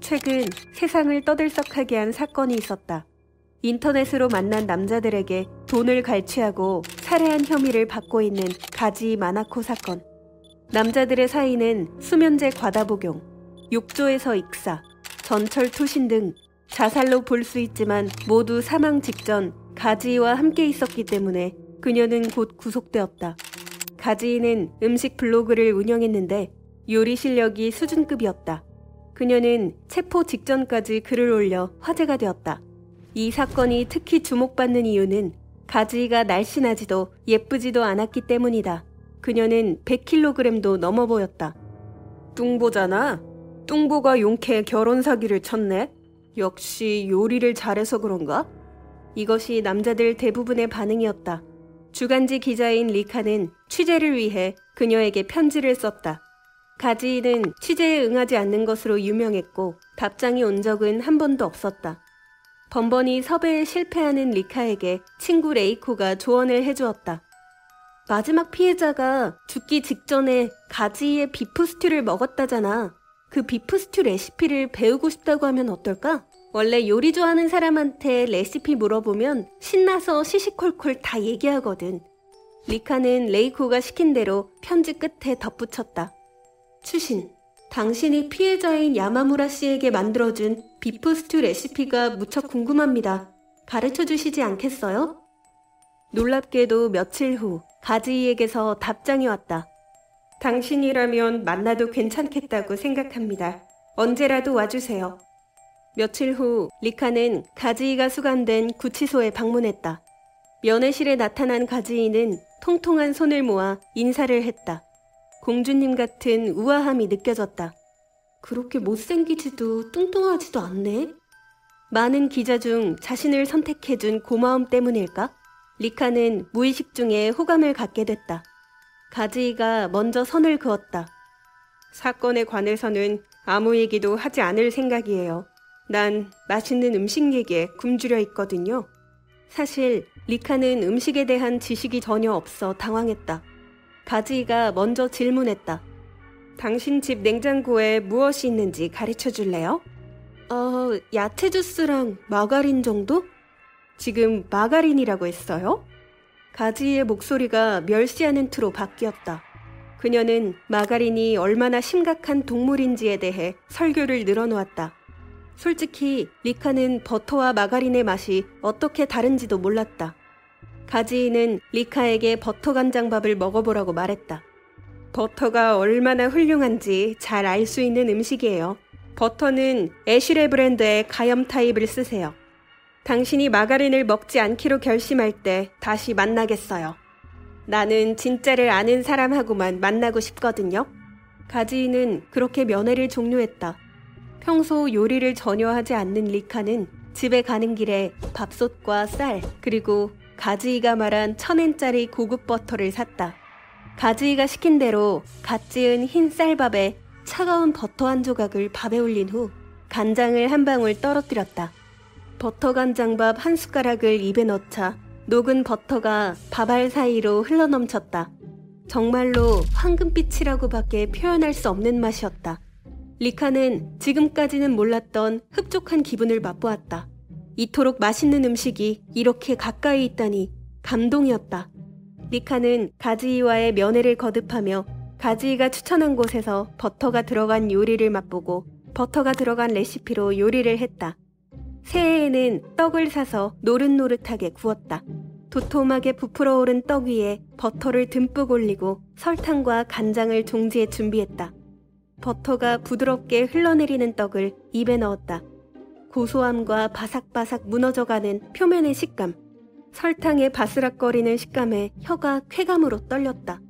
최근 세상을 떠들썩하게 한 사건이 있었다. 인터넷으로 만난 남자들에게 돈을 갈취하고 살해한 혐의를 받고 있는 가지 마나코 사건. 남자들의 사이는 수면제 과다 복용, 욕조에서 익사, 전철 투신 등 자살로 볼 수 있지만 모두 사망 직전 가지이와 함께 있었기 때문에 그녀는 곧 구속되었다. 가지이는 음식 블로그를 운영했는데 요리 실력이 수준급이었다. 그녀는 체포 직전까지 글을 올려 화제가 되었다. 이 사건이 특히 주목받는 이유는 가지이가 날씬하지도 예쁘지도 않았기 때문이다. 그녀는 100kg도 넘어 보였다. 뚱보잖아. 뚱보가 용케 결혼 사기를 쳤네. 역시 요리를 잘해서 그런가? 이것이 남자들 대부분의 반응이었다. 주간지 기자인 리카는 취재를 위해 그녀에게 편지를 썼다. 가지이는 취재에 응하지 않는 것으로 유명했고 답장이 온 적은 한 번도 없었다. 번번이 섭외에 실패하는 리카에게 친구 레이코가 조언을 해주었다. 마지막 피해자가 죽기 직전에 가지이의 비프 스튜를 먹었다잖아. 그 비프 스튜 레시피를 배우고 싶다고 하면 어떨까? 원래 요리 좋아하는 사람한테 레시피 물어보면 신나서 시시콜콜 다 얘기하거든. 리카는 레이코가 시킨 대로 편지 끝에 덧붙였다. 추신, 당신이 피해자인 야마무라 씨에게 만들어준 비프 스튜 레시피가 무척 궁금합니다. 가르쳐 주시지 않겠어요? 놀랍게도 며칠 후 가지이에게서 답장이 왔다. 당신이라면 만나도 괜찮겠다고 생각합니다. 언제라도 와주세요. 며칠 후 리카는 가지이가 수감된 구치소에 방문했다. 면회실에 나타난 가지이는 통통한 손을 모아 인사를 했다. 공주님 같은 우아함이 느껴졌다. 그렇게 못생기지도 뚱뚱하지도 않네? 많은 기자 중 자신을 선택해준 고마움 때문일까? 리카는 무의식 중에 호감을 갖게 됐다. 가지이가 먼저 선을 그었다. 사건에 관해서는 아무 얘기도 하지 않을 생각이에요. 난 맛있는 음식 얘기에 굶주려 있거든요. 사실 리카는 음식에 대한 지식이 전혀 없어 당황했다. 가지이가 먼저 질문했다. 당신 집 냉장고에 무엇이 있는지 가르쳐 줄래요? 어, 야채 주스랑 마가린 정도? 지금 마가린이라고 했어요? 가지의 목소리가 멸시하는 투로 바뀌었다. 그녀는 마가린이 얼마나 심각한 동물인지에 대해 설교를 늘어놓았다. 솔직히 리카는 버터와 마가린의 맛이 어떻게 다른지도 몰랐다. 가지이는 리카에게 버터 간장밥을 먹어보라고 말했다. 버터가 얼마나 훌륭한지 잘 알 수 있는 음식이에요. 버터는 애쉬레 브랜드의 가염 타입을 쓰세요. 당신이 마가린을 먹지 않기로 결심할 때 다시 만나겠어요. 나는 진짜를 아는 사람하고만 만나고 싶거든요. 가지이는 그렇게 면회를 종료했다. 평소 요리를 전혀 하지 않는 리카는 집에 가는 길에 밥솥과 쌀, 그리고 가지이가 말한 천엔짜리 고급 버터를 샀다. 가지이가 시킨 대로 갓 지은 흰 쌀밥에 차가운 버터 한 조각을 밥에 올린 후 간장을 한 방울 떨어뜨렸다. 버터 간장밥 한 숟가락을 입에 넣자 녹은 버터가 밥알 사이로 흘러넘쳤다. 정말로 황금빛이라고밖에 표현할 수 없는 맛이었다. 리카는 지금까지는 몰랐던 흡족한 기분을 맛보았다. 이토록 맛있는 음식이 이렇게 가까이 있다니 감동이었다. 리카는 가지이와의 면회를 거듭하며 가지이가 추천한 곳에서 버터가 들어간 요리를 맛보고 버터가 들어간 레시피로 요리를 했다. 새해에는 떡을 사서 노릇노릇하게 구웠다. 도톰하게 부풀어 오른 떡 위에 버터를 듬뿍 올리고 설탕과 간장을 종지에 준비했다. 버터가 부드럽게 흘러내리는 떡을 입에 넣었다. 고소함과 바삭바삭 무너져가는 표면의 식감, 설탕의 바스락거리는 식감에 혀가 쾌감으로 떨렸다.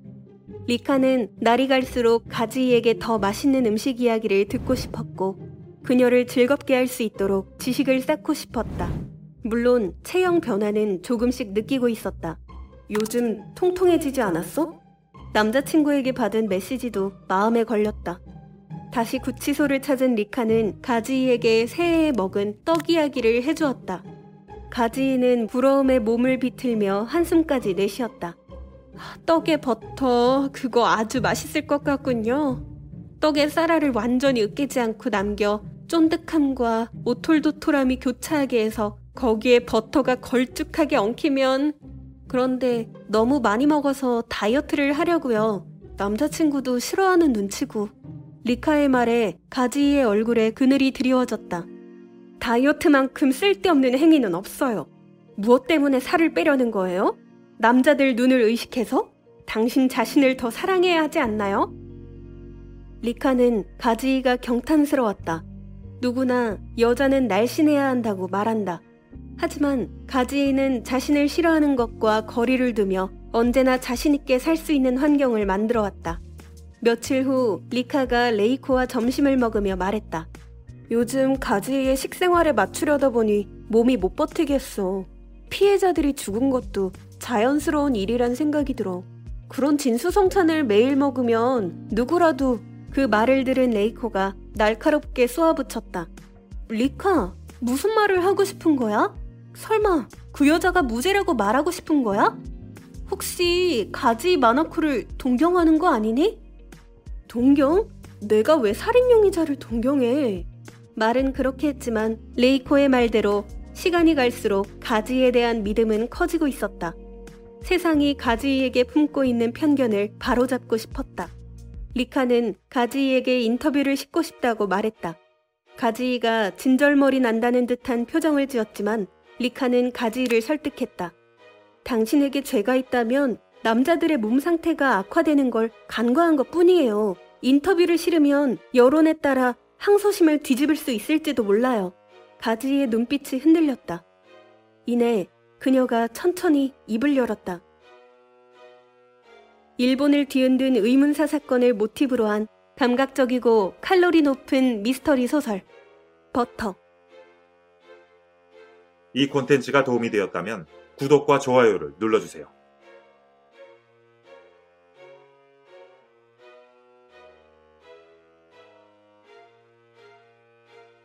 리카는 날이 갈수록 가지이에게 더 맛있는 음식 이야기를 듣고 싶었고, 그녀를 즐겁게 할 수 있도록 지식을 쌓고 싶었다. 물론 체형 변화는 조금씩 느끼고 있었다. 요즘 통통해지지 않았어? 남자친구에게 받은 메시지도 마음에 걸렸다. 다시 구치소를 찾은 리카는 가지이에게 새해에 먹은 떡 이야기를 해주었다. 가지이는 부러움에 몸을 비틀며 한숨까지 내쉬었다. 떡에 버터, 그거 아주 맛있을 것 같군요. 떡에 쌀알을 완전히 으깨지 않고 남겨 쫀득함과 오톨도톨함이 교차하게 해서 거기에 버터가 걸쭉하게 엉키면 그런데 너무 많이 먹어서 다이어트를 하려고요. 남자친구도 싫어하는 눈치고 리카의 말에 가지의 얼굴에 그늘이 드리워졌다. 다이어트만큼 쓸데없는 행위는 없어요. 무엇 때문에 살을 빼려는 거예요? 남자들 눈을 의식해서? 당신 자신을 더 사랑해야 하지 않나요? 리카는 가지이가 경탄스러웠다. 누구나 여자는 날씬해야 한다고 말한다. 하지만 가지이는 자신을 싫어하는 것과 거리를 두며 언제나 자신있게 살 수 있는 환경을 만들어 왔다. 며칠 후 리카가 레이코와 점심을 먹으며 말했다. 요즘 가지이의 식생활에 맞추려다 보니 몸이 못 버티겠어. 피해자들이 죽은 것도 자연스러운 일이란 생각이 들어. 그런 진수성찬을 매일 먹으면 누구라도 그 말을 들은 레이코가 날카롭게 쏘아붙였다. 리카, 무슨 말을 하고 싶은 거야? 설마 그 여자가 무죄라고 말하고 싶은 거야? 혹시 가지이 마나코를 동경하는 거 아니니? 동경? 내가 왜 살인 용의자를 동경해? 말은 그렇게 했지만 레이코의 말대로 시간이 갈수록 가지이에 대한 믿음은 커지고 있었다. 세상이 가지에게 품고 있는 편견을 바로잡고 싶었다. 리카는 가지이에게 인터뷰를 싣고 싶다고 말했다. 가지이가 진절머리 난다는 듯한 표정을 지었지만 리카는 가지이를 설득했다. 당신에게 죄가 있다면 남자들의 몸 상태가 악화되는 걸 간과한 것 뿐이에요. 인터뷰를 싫으면 여론에 따라 항소심을 뒤집을 수 있을지도 몰라요. 가지이의 눈빛이 흔들렸다. 이내 그녀가 천천히 입을 열었다. 일본을 뒤흔든 의문사 사건을 모티브로 한 감각적이고 칼로리 높은 미스터리 소설 버터 이 콘텐츠가 도움이 되었다면 구독과 좋아요를 눌러주세요.